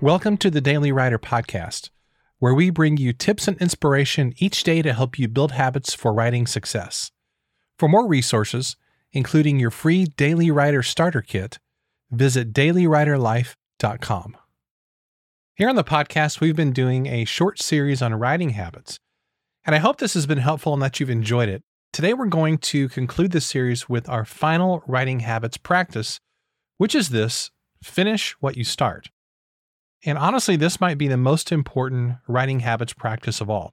Welcome to the Daily Writer Podcast, where we bring you tips and inspiration each day to help you build habits for writing success. For more resources, including your free Daily Writer Starter Kit, visit dailywriterlife.com. Here on the podcast, we've been doing a short series on writing habits, and I hope this has been helpful and that you've enjoyed it. Today, we're going to conclude this series with our final writing habits practice, which is this finish what you start. And honestly, this might be the most important writing habits practice of all.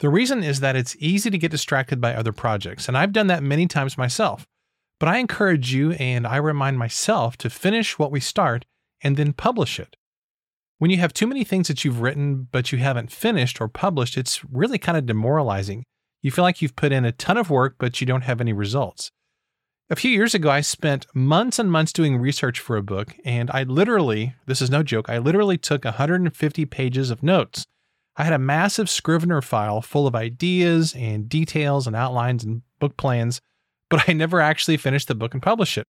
The reason is that it's easy to get distracted by other projects, and I've done that many times myself. But I encourage you and I remind myself to finish what we start and then publish it. When you have too many things that you've written but you haven't finished or published, it's really kind of demoralizing. You feel like you've put in a ton of work but you don't have any results. A few years ago, I spent months and months doing research for a book, and I literally, this is no joke, I literally took 150 pages of notes. I had a massive Scrivener file full of ideas and details and outlines and book plans, but I never actually finished the book and published it.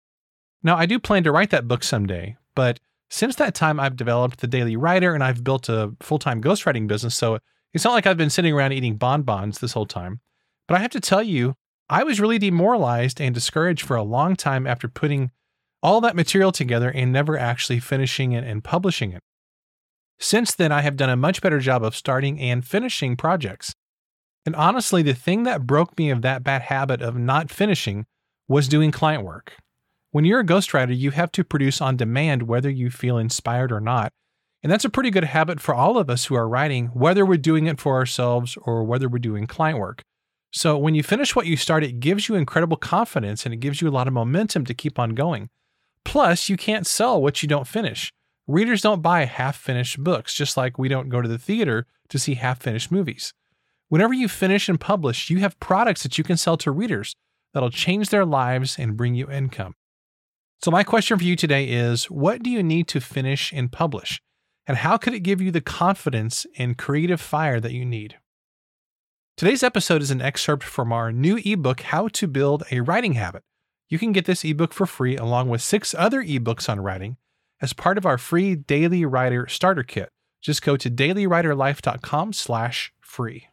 Now, I do plan to write that book someday, but since that time, I've developed the Daily Writer and I've built a full time ghostwriting business, so it's not like I've been sitting around eating bonbons this whole time. But I have to tell you, I was really demoralized and discouraged for a long time after putting all that material together and never actually finishing it and publishing it. Since then, I have done a much better job of starting and finishing projects. And honestly, the thing that broke me of that bad habit of not finishing was doing client work. When you're a ghostwriter, you have to produce on demand whether you feel inspired or not. And that's a pretty good habit for all of us who are writing, whether we're doing it for ourselves or whether we're doing client work. So when you finish what you start, it gives you incredible confidence and it gives you a lot of momentum to keep on going. Plus, you can't sell what you don't finish. Readers don't buy half finished books, just like we don't go to the theater to see half finished movies. Whenever you finish and publish, you have products that you can sell to readers that'll change their lives and bring you income. So, my question for you today is what do you need to finish and publish? And how could it give you the confidence and creative fire that you need? Today's episode is an excerpt from our new ebook, How to Build a Writing Habit. You can get this ebook for free along with six other ebooks on writing as part of our free Daily Writer Starter Kit. Just go to dailywriterlife.com slash free.